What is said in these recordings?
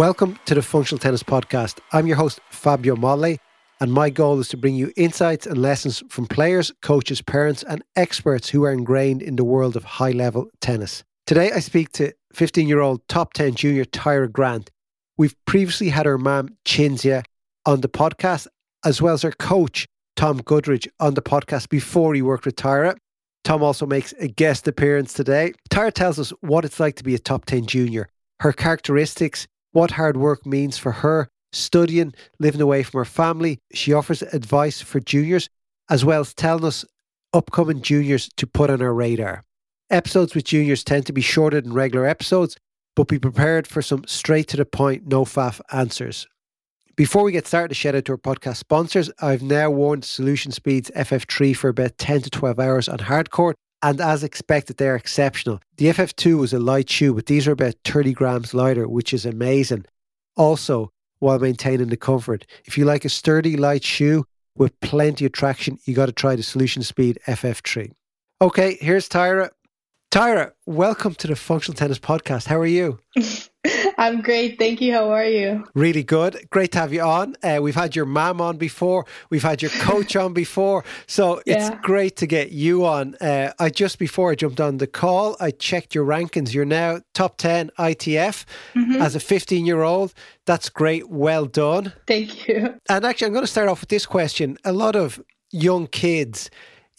Welcome to the Functional Tennis Podcast. I'm your host, Fabio Molle, and my goal is to bring you insights and lessons from players, coaches, parents, and experts who are ingrained in the world of high level tennis. Today, I speak to 15 year old top 10 junior Tyra Grant. We've previously had her mum, Cinzia, on the podcast, as well as her coach, Tom Gutteridge, on the podcast before he worked with Tyra. Tom also makes a guest appearance today. Tyra tells us what it's like to be a top 10 junior, her characteristics, what hard work means for her, studying, living away from her family. She offers advice for juniors, as well as telling us upcoming juniors to put on our radar. Episodes with juniors tend to be shorter than regular episodes, but be prepared for some straight to the point, no faff answers. Before we get started, a shout out to our podcast sponsors. I've now worn Solution Speeds FF3 for about 10 to 12 hours on hard court, and as expected, they're exceptional. The FF2 was a light shoe, but these are about 30 grams lighter, which is amazing. Also, while maintaining the comfort. If you like a sturdy, light shoe with plenty of traction, you got to try the Solution Speed FF3. Okay, here's Tyra. Tyra, welcome to the Functional Tennis Podcast. How are you? I'm great. Thank you. How are you? Really good. Great to have you on. Uh, we've had your mom on before. We've had your coach on before. So yeah. it's great to get you on. Uh, I just before I jumped on the call, I checked your rankings. You're now top 10 ITF mm-hmm. as a 15 year old. That's great. Well done. Thank you. And actually, I'm going to start off with this question. A lot of young kids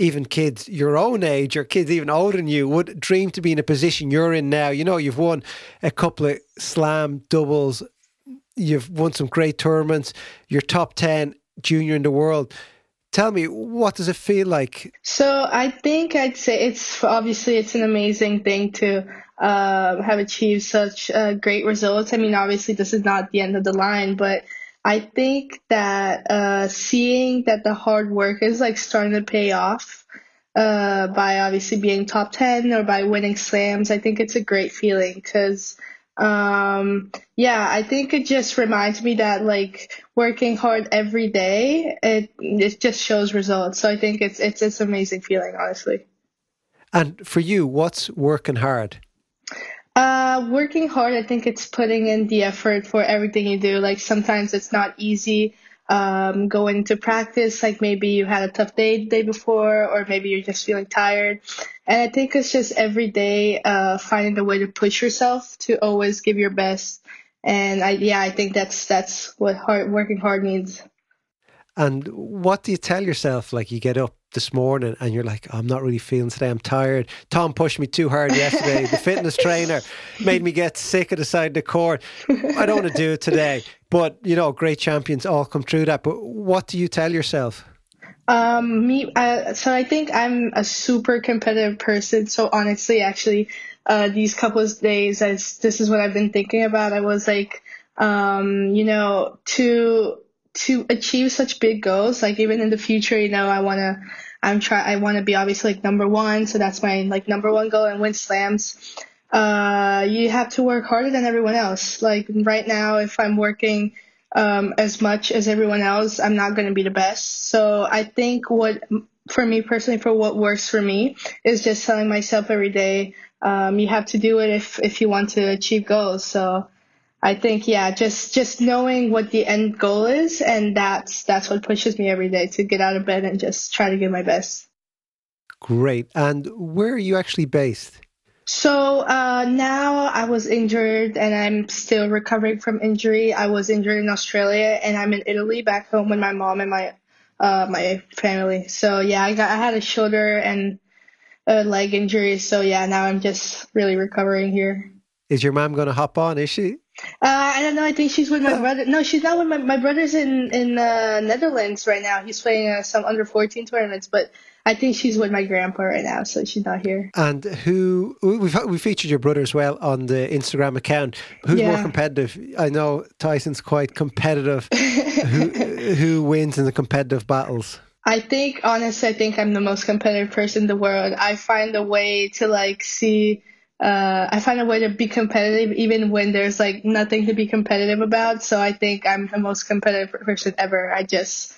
even kids your own age or kids even older than you would dream to be in a position you're in now. You know, you've won a couple of slam doubles, you've won some great tournaments, you're top 10 junior in the world. Tell me, what does it feel like? So I think I'd say it's obviously it's an amazing thing to uh, have achieved such uh, great results. I mean, obviously this is not the end of the line, but I think that uh, seeing that the hard work is like starting to pay off uh, by obviously being top 10 or by winning slams, I think it's a great feeling because, um, yeah, I think it just reminds me that like working hard every day, it, it just shows results. So I think it's, it's, it's an amazing feeling, honestly. And for you, what's working hard? Uh, working hard, I think it's putting in the effort for everything you do. Like sometimes it's not easy um, going to practice. Like maybe you had a tough day the day before, or maybe you're just feeling tired. And I think it's just every day uh, finding a way to push yourself to always give your best. And I, yeah, I think that's that's what hard working hard means. And what do you tell yourself? Like you get up this morning and you're like, oh, I'm not really feeling today. I'm tired. Tom pushed me too hard yesterday. the fitness trainer made me get sick at the side of the court. I don't want to do it today. But, you know, great champions all come through that. But what do you tell yourself? Um, me, uh, so I think I'm a super competitive person. So honestly, actually, uh, these couple of days, as this is what I've been thinking about. I was like, um, you know, to to achieve such big goals, like even in the future, you know, I want to, I'm try, I want to be obviously like number one. So that's my like number one goal and win slams. Uh, you have to work harder than everyone else. Like right now, if I'm working, um, as much as everyone else, I'm not going to be the best. So I think what, for me personally, for what works for me is just telling myself every day, um, you have to do it if, if you want to achieve goals. So, I think yeah, just just knowing what the end goal is, and that's that's what pushes me every day to get out of bed and just try to give my best. Great. And where are you actually based? So uh, now I was injured and I'm still recovering from injury. I was injured in Australia and I'm in Italy back home with my mom and my uh, my family. So yeah, I got I had a shoulder and a leg injury. So yeah, now I'm just really recovering here. Is your mom going to hop on? Is she? Uh, I don't know. I think she's with my brother. No, she's not with my my brother's in in uh, Netherlands right now. He's playing uh, some under fourteen tournaments, but I think she's with my grandpa right now, so she's not here. And who we've we featured your brother as well on the Instagram account. Who's yeah. more competitive? I know Tyson's quite competitive. who who wins in the competitive battles? I think honestly, I think I'm the most competitive person in the world. I find a way to like see uh, I find a way to be competitive even when there's like nothing to be competitive about. So I think I'm the most competitive person ever. I just,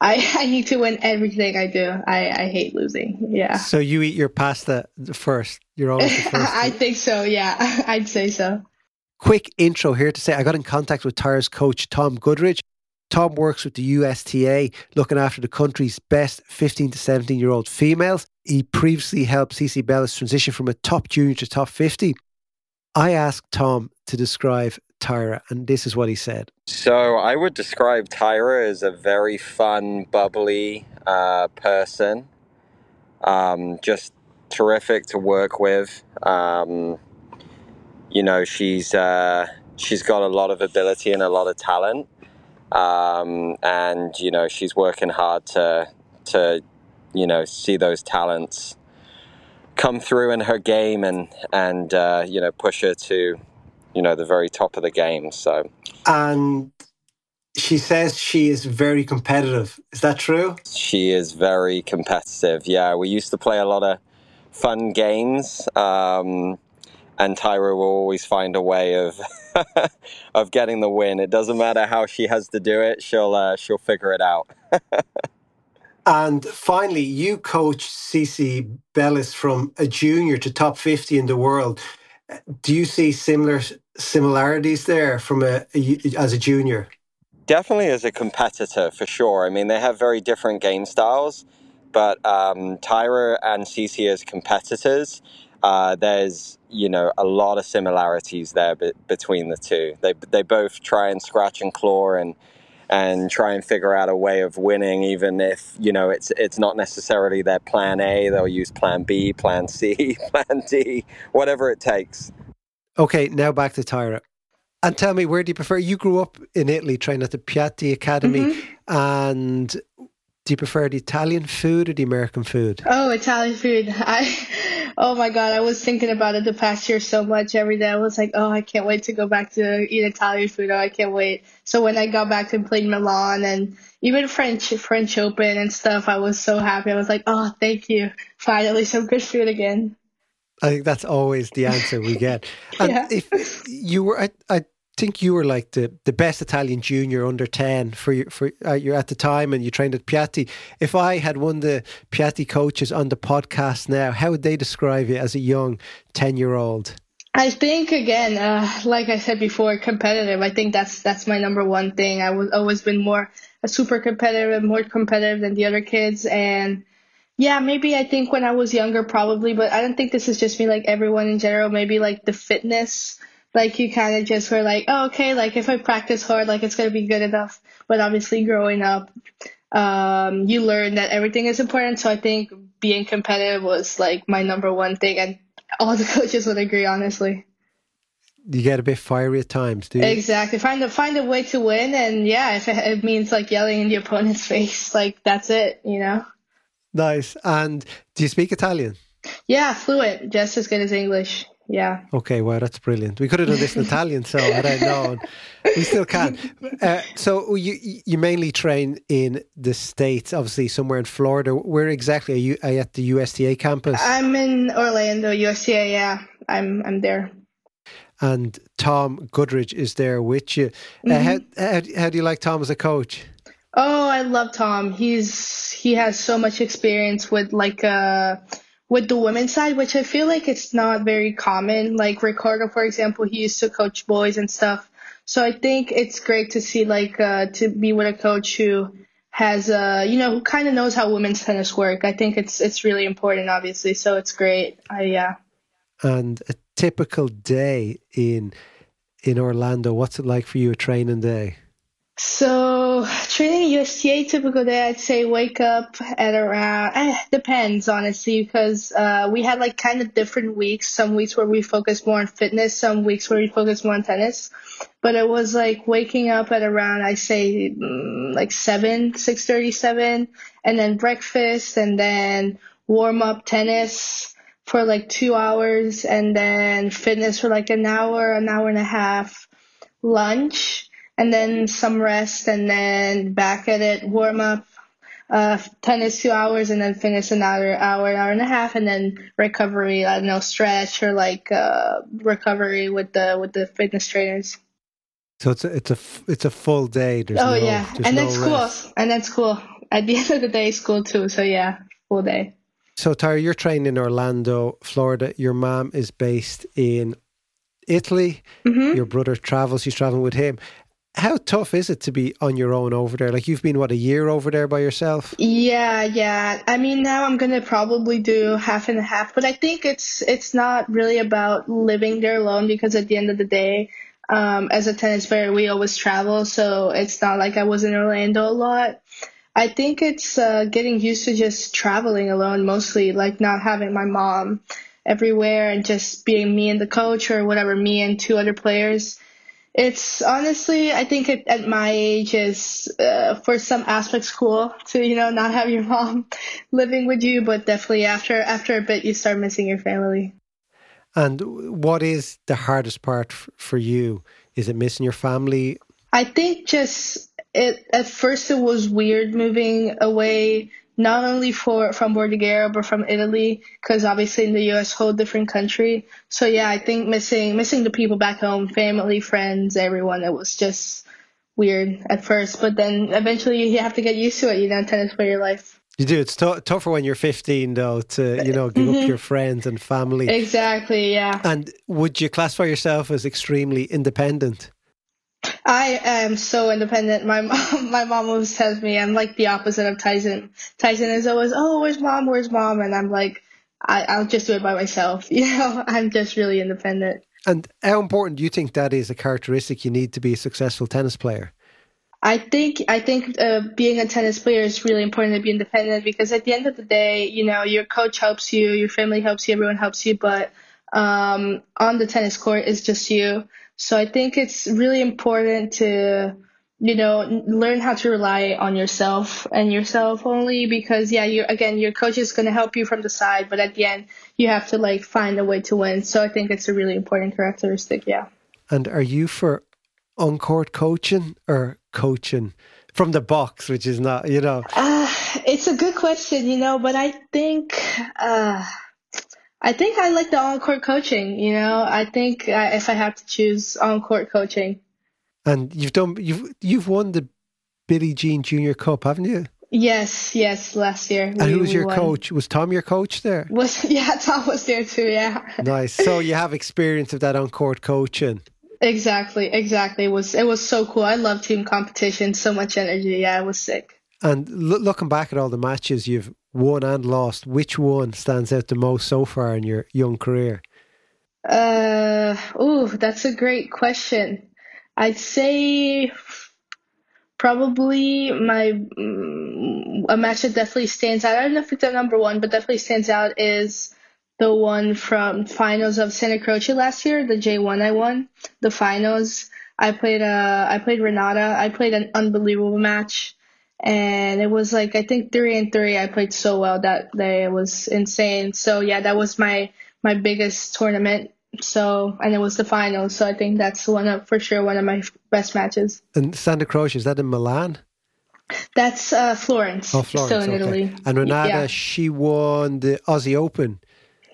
I, I need to win everything I do. I, I hate losing. Yeah. So you eat your pasta first. You're always the first. I think so. Yeah. I'd say so. quick intro here to say I got in contact with Tyra's coach, Tom Gutteridge. Tom works with the USTA, looking after the country's best 15 to 17 year old females. He previously helped CiCi Bellis transition from a top junior to top 50. I asked Tom to describe Tyra, and this is what he said. So I would describe Tyra as a very fun, bubbly uh, person. Um, just terrific to work with. Um, you know, she's uh, she's got a lot of ability and a lot of talent, um, and you know, she's working hard to to you know see those talents come through in her game and and uh, you know push her to you know the very top of the game. So and she says she is very competitive. Is that true? She is very competitive. Yeah, we used to play a lot of fun games. Um, and Tyra will always find a way of of getting the win. It doesn't matter how she has to do it; she'll uh, she'll figure it out. and finally, you coach CiCi Bellis from a junior to top fifty in the world. Do you see similar similarities there from a, a as a junior? Definitely as a competitor, for sure. I mean, they have very different game styles, but um, Tyra and CiCi as competitors, uh, there's you know a lot of similarities there be- between the two. They they both try and scratch and claw and and try and figure out a way of winning, even if you know it's it's not necessarily their plan A. They'll use plan B, plan C, plan D, whatever it takes. Okay, now back to Tyra. And tell me, where do you prefer? You grew up in Italy, training at the Piatti Academy, mm-hmm. and do you prefer the Italian food or the American food? Oh, Italian food. I oh my god, I was thinking about it the past year so much every day. I was like, oh, I can't wait to go back to eat Italian food. Oh, I can't wait. So when I got back and played Milan and even French French Open and stuff, I was so happy. I was like, oh, thank you, finally some good food again. I think that's always the answer we get. And yeah. if you were, I, I think you were like the, the best Italian junior under 10 for for uh, you at the time and you trained at Piatti. If I had one of the Piatti coaches on the podcast now, how would they describe you as a young 10 year old? I think again, uh, like I said before, competitive. I think that's that's my number one thing. I was always been more a super competitive, more competitive than the other kids, and yeah, maybe I think when I was younger, probably, but I don't think this is just me. Like everyone in general, maybe like the fitness like you kind of just were like, oh, okay, like if I practice hard, like it's gonna be good enough. But obviously, growing up, um, you learn that everything is important. So I think being competitive was like my number one thing, and all the coaches would agree, honestly. You get a bit fiery at times, do you? Exactly. Find a find a way to win, and yeah, if it, it means like yelling in the opponent's face, like that's it, you know. Nice. And do you speak Italian? Yeah, fluent, just as good as English. Yeah. Okay, well, that's brilliant. We could have done this in Italian, so I don't know. We still can. Uh, so you you mainly train in the states, obviously somewhere in Florida. Where exactly are you? Are you at the USTA campus? I'm in Orlando, USTA. Yeah, I'm I'm there. And Tom Gutteridge is there with you. Uh, mm-hmm. how, how how do you like Tom as a coach? Oh, I love Tom. He's he has so much experience with like uh with the women's side, which I feel like it's not very common. Like Riccardo, for example, he used to coach boys and stuff. So I think it's great to see like uh, to be with a coach who has uh you know who kind of knows how women's tennis work. I think it's it's really important, obviously. So it's great. I yeah. And a typical day in in Orlando, what's it like for you a training day? So training USTA typical day, I'd say wake up at around. Eh, depends honestly because uh, we had like kind of different weeks. Some weeks where we focus more on fitness, some weeks where we focus more on tennis. But it was like waking up at around I say mm, like seven, six thirty, seven, and then breakfast, and then warm up tennis for like two hours, and then fitness for like an hour, an hour and a half, lunch and then some rest, and then back at it, warm up, uh, tennis two hours, and then finish another hour, hour and a half, and then recovery. I don't know, stretch or like uh, recovery with the with the fitness trainers. So it's a it's a it's a full day. There's oh no, yeah, and no that's cool. And that's cool. At the end of the day, school too. So yeah, full day. So Tara, you're trained in Orlando, Florida. Your mom is based in Italy. Mm-hmm. Your brother travels, he's traveling with him. How tough is it to be on your own over there? Like you've been what a year over there by yourself? Yeah, yeah. I mean, now I'm gonna probably do half and a half, but I think it's it's not really about living there alone because at the end of the day, um, as a tennis player, we always travel, so it's not like I was in Orlando a lot. I think it's uh, getting used to just traveling alone mostly, like not having my mom everywhere and just being me and the coach or whatever, me and two other players. It's honestly, I think it, at my age is uh, for some aspects cool to you know not have your mom living with you, but definitely after after a bit you start missing your family. And what is the hardest part f- for you? Is it missing your family? I think just it at first it was weird moving away not only for from Bordighera but from Italy because obviously in the US whole different country. So yeah, I think missing missing the people back home, family, friends, everyone. It was just weird at first, but then eventually you have to get used to it. You know, tennis for your life. You do. It's t- tougher when you're 15, though, to you know give mm-hmm. up your friends and family. Exactly. Yeah. And would you classify yourself as extremely independent? I am so independent. My mom, my mom always tells me I'm like the opposite of Tyson. Tyson is always, oh, where's mom? Where's mom? And I'm like, I, I'll just do it by myself. You know, I'm just really independent. And how important do you think that is a characteristic you need to be a successful tennis player? I think I think uh, being a tennis player is really important to be independent because at the end of the day, you know, your coach helps you, your family helps you, everyone helps you, but um, on the tennis court, it's just you. So I think it's really important to, you know, learn how to rely on yourself and yourself only because yeah, you again, your coach is going to help you from the side, but at the end, you have to like find a way to win. So I think it's a really important characteristic. Yeah. And are you for on court coaching or coaching from the box, which is not, you know? Uh, it's a good question, you know, but I think. Uh, I think I like the on court coaching. You know, I think I, if I have to choose on court coaching. And you've done you've you've won the Billie Jean Junior Cup, haven't you? Yes, yes, last year. And who was your won. coach? Was Tom your coach there? Was yeah, Tom was there too. Yeah. Nice. So you have experience of that on court coaching. Exactly, exactly. It was it was so cool. I love team competition. So much energy. Yeah, it was sick. And lo- looking back at all the matches you've won and lost, which one stands out the most so far in your young career? Uh, oh, that's a great question. I'd say probably my mm, a match that definitely stands out. I don't know if it's the number one, but definitely stands out is the one from finals of Santa Croce last year, the J1 I won, the finals. I played uh I played Renata. I played an unbelievable match and it was like I think three and three. I played so well that day. It was insane. So yeah, that was my my biggest tournament. So and it was the final. So I think that's one of for sure one of my best matches. And Santa Croce is that in Milan? That's uh, Florence. Oh, Florence. Still in okay. Italy. And Renata, yeah. she won the Aussie Open.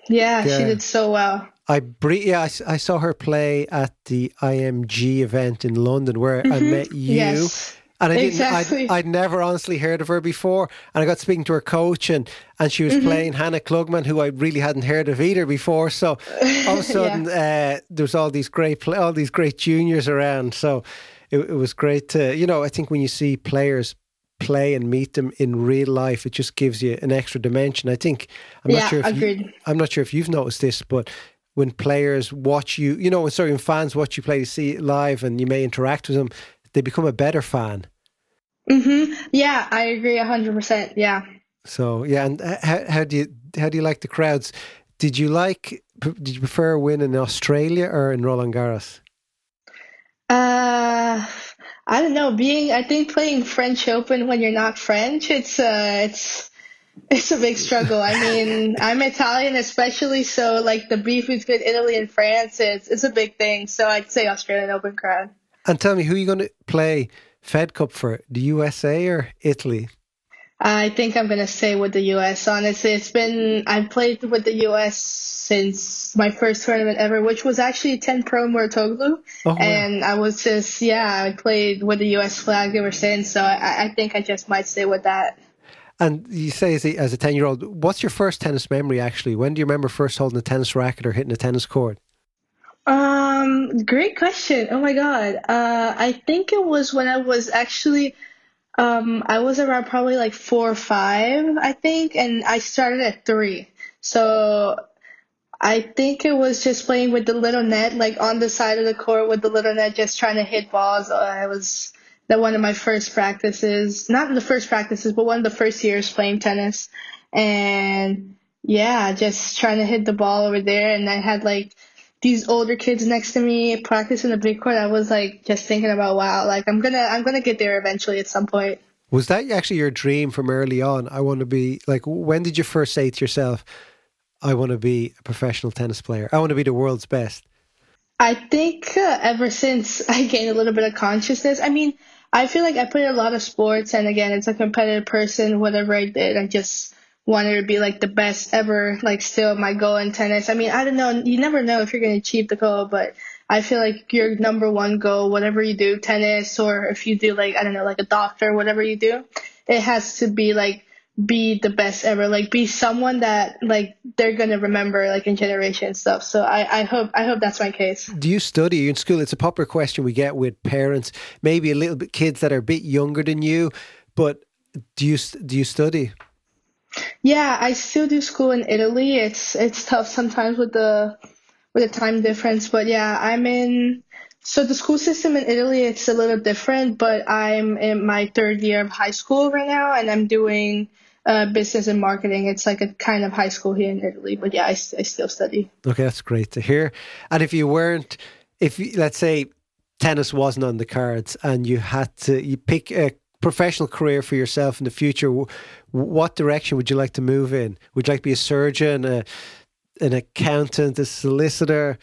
Yeah, yeah. she did so well. I yeah, I, I, saw her play at the IMG event in London where mm-hmm. I met you. Yes and I exactly. didn't, I'd, I'd, never honestly heard of her before. And I got speaking to her coach, and, and she was mm-hmm. playing Hannah Klugman, who I really hadn't heard of either before. So all of a sudden, yeah. uh, there was all these great, play, all these great juniors around. So it, it was great to, you know, I think when you see players play and meet them in real life, it just gives you an extra dimension. I think I'm yeah, not sure if agreed. You, I'm not sure if you've noticed this, but when players watch you, you know, when certain fans watch you play to see it live and you may interact with them, they become a better fan. Mm-hmm. Yeah, I agree hundred percent. Yeah. So yeah, and how, how do you how do you like the crowds? Did you like? Did you prefer a win in Australia or in Roland Garros? Uh, I don't know. Being, I think playing French Open when you're not French, it's uh, it's it's a big struggle. I mean, I'm Italian especially, so like the beef between Italy and France, it's it's a big thing. So I'd say Australian Open crowd. And tell me, who are you going to play Fed Cup for? The USA or Italy? I think I'm going to stay with the US. Honestly, it's been, I've played with the US since my first tournament ever, which was actually 10 Pro Mouratoglou. Oh, and I was just, yeah, I played with the US flag ever since. So I, I think I just might stay with that. And you say as a, as a 10 year old, what's your first tennis memory actually? When do you remember first holding a tennis racket or hitting a tennis court? Um, Um, great question. Oh my god. Uh, I think it was when I was actually, um, I was around probably like four or five, I think, and I started at three. So I think it was just playing with the little net, like on the side of the court with the little net, just trying to hit balls. Uh, I was that one of my first practices, not the first practices, but one of the first years playing tennis, and yeah, just trying to hit the ball over there. And I had like these older kids next to me practicing the big court. I was like just thinking about wow, like I'm gonna I'm gonna get there eventually at some point. Was that actually your dream from early on? I want to be like. When did you first say to yourself? I want to be a professional tennis player. I want to be the world's best. I think uh, ever since I gained a little bit of consciousness, I mean, I feel like I played a lot of sports, and again, it's a competitive person. Whatever I did, I just wanted to be like the best ever. Like, still my goal in tennis. I mean, I don't know. You never know if you're going to achieve the goal, but I feel like your number one goal, whatever you do, tennis, or if you do like I don't know, like a doctor, whatever you do, it has to be like be the best ever like be someone that like they're gonna remember like in generations stuff so i i hope i hope that's my case do you study in school it's a popular question we get with parents maybe a little bit kids that are a bit younger than you but do you do you study yeah i still do school in italy it's it's tough sometimes with the with the time difference but yeah i'm in so the school system in Italy it's a little different, but I'm in my third year of high school right now, and I'm doing uh, business and marketing. It's like a kind of high school here in Italy, but yeah, I, I still study. Okay, that's great to hear. And if you weren't, if let's say tennis wasn't on the cards and you had to you pick a professional career for yourself in the future, what direction would you like to move in? Would you like to be a surgeon, a, an accountant, a solicitor?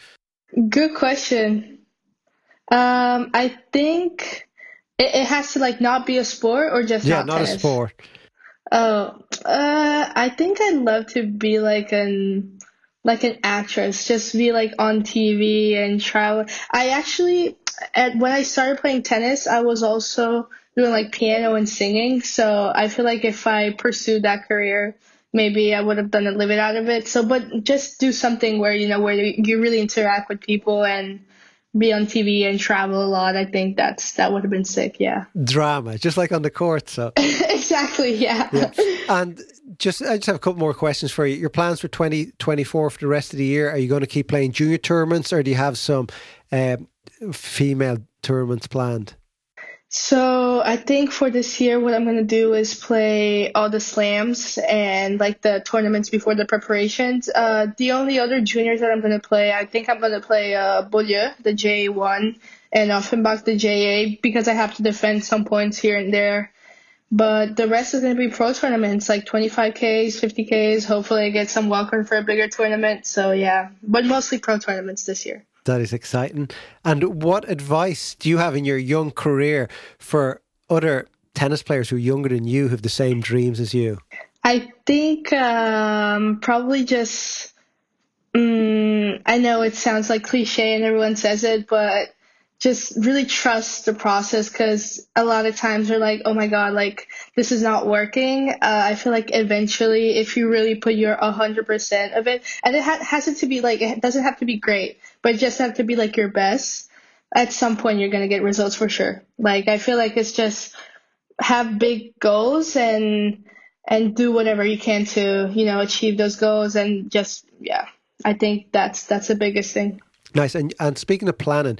Good question. Um, I think it, it has to like not be a sport or just yeah, not, not tennis. a sport. Oh, uh, I think I'd love to be like an like an actress, just be like on TV and travel. I actually, at, when I started playing tennis, I was also doing like piano and singing. So I feel like if I pursued that career, maybe I would have done a living out of it. So, but just do something where you know where you really interact with people and be on TV and travel a lot. I think that's that would have been sick. Yeah. Drama, just like on the court. So exactly. Yeah. yeah. And just I just have a couple more questions for you. Your plans for twenty twenty four for the rest of the year? Are you going to keep playing junior tournaments, or do you have some um, female tournaments planned? So I think for this year, what I'm gonna do is play all the slams and like the tournaments before the preparations. Uh, the only other juniors that I'm gonna play, I think I'm gonna play uh, Beaulieu, the J1, and Offenbach, the JA, because I have to defend some points here and there. But the rest is gonna be pro tournaments, like 25ks, 50ks. Hopefully, I get some welcome for a bigger tournament. So yeah, but mostly pro tournaments this year. That is exciting. And what advice do you have in your young career for other tennis players who are younger than you, who have the same dreams as you? I think um, probably just. Um, I know it sounds like cliche and everyone says it, but just really trust the process because a lot of times we're like, oh my god, like this is not working. Uh, I feel like eventually, if you really put your 100% of it, and it ha- has to be like, it doesn't have to be great, but just have to be like your best. At some point, you're gonna get results for sure. Like I feel like it's just have big goals and and do whatever you can to you know achieve those goals and just yeah. I think that's that's the biggest thing. Nice. And and speaking of planning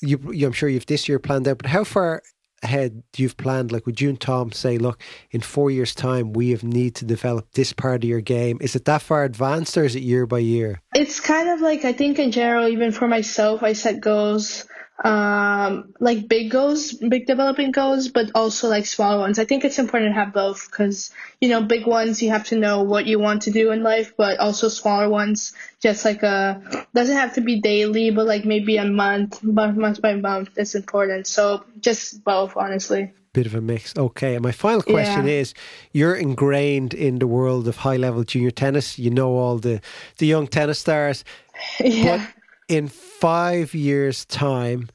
you, you, I'm sure you've this year planned out, but how far ahead you've planned? Like, would you and Tom say, look, in four years' time, we have need to develop this part of your game? Is it that far advanced, or is it year by year? It's kind of like I think in general, even for myself, I set goals um, like big goals, big developing goals, but also like smaller ones. I think it's important to have both because, you know, big ones, you have to know what you want to do in life, but also smaller ones, just like a, doesn't have to be daily, but like maybe a month, month by month is important. So just both, honestly. Bit of a mix. Okay. And my final question yeah. is you're ingrained in the world of high level junior tennis. You know all the, the young tennis stars. Yeah. But in five years' time,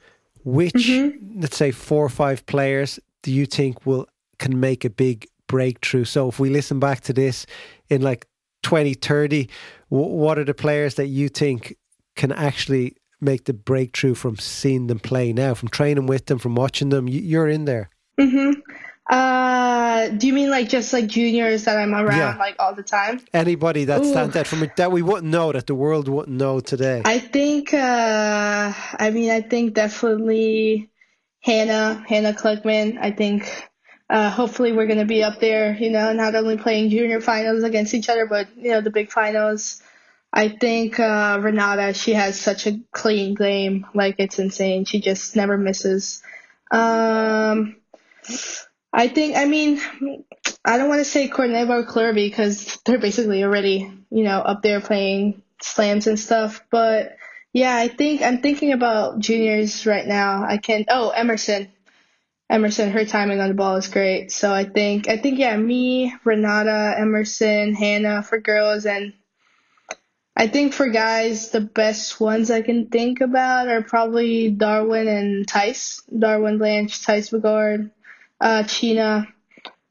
which mm-hmm. let's say four or five players do you think will can make a big breakthrough? So if we listen back to this in like 2030, what are the players that you think can actually make the breakthrough from seeing them play now, from training with them, from watching them? You're in there. Mm-hmm. Uh, do you mean like just like juniors that I'm around yeah. like all the time? Anybody that Ooh. stands out from it that we wouldn't know, that the world wouldn't know today. I think. Uh, I mean, I think definitely Hannah, Hannah Klugman. I think. Uh, hopefully we're going to be up there, you know, not only playing junior finals against each other, but, you know, the big finals. I think uh, Renata, she has such a clean game. Like, it's insane. She just never misses. Um, I think, I mean, I don't want to say Korneeva or Clervie because they're basically already, you know, up there playing slams and stuff. But yeah, I think I'm thinking about juniors right now. I can, oh, Emerson. Emerson, her timing on the ball is great. So I think, I think, yeah, me, Renata, Emerson, Hannah for girls, and I think for guys, the best ones I can think about are probably Darwin and Tice. Darwin Blanch, Tice Bogard uh, China.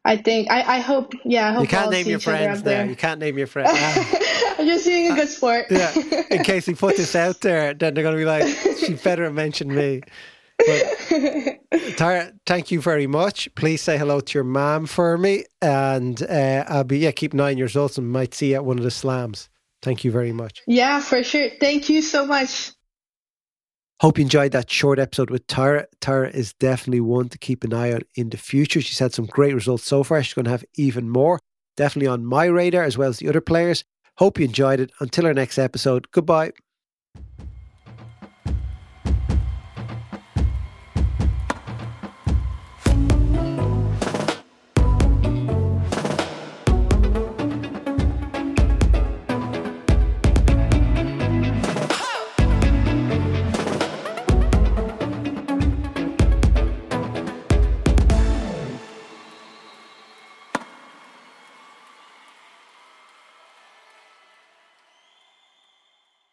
I think I, I hope yeah I hope you can't name your friends there. there. You can't name your friends. I'm just being a good sport. yeah, in case we put this out there, then they're going to be like, she better mention me. But Tara, thank you very much. Please say hello to your mom for me, and uh, I'll be yeah keep on your results and might see you at one of the slams. Thank you very much. Yeah, for sure. Thank you so much. Hope you enjoyed that short episode with Tara. Tara is definitely one to keep an eye on in the future. She's had some great results so far. She's going to have even more. Definitely on my radar as well as the other players. Hope you enjoyed it. Until our next episode, goodbye.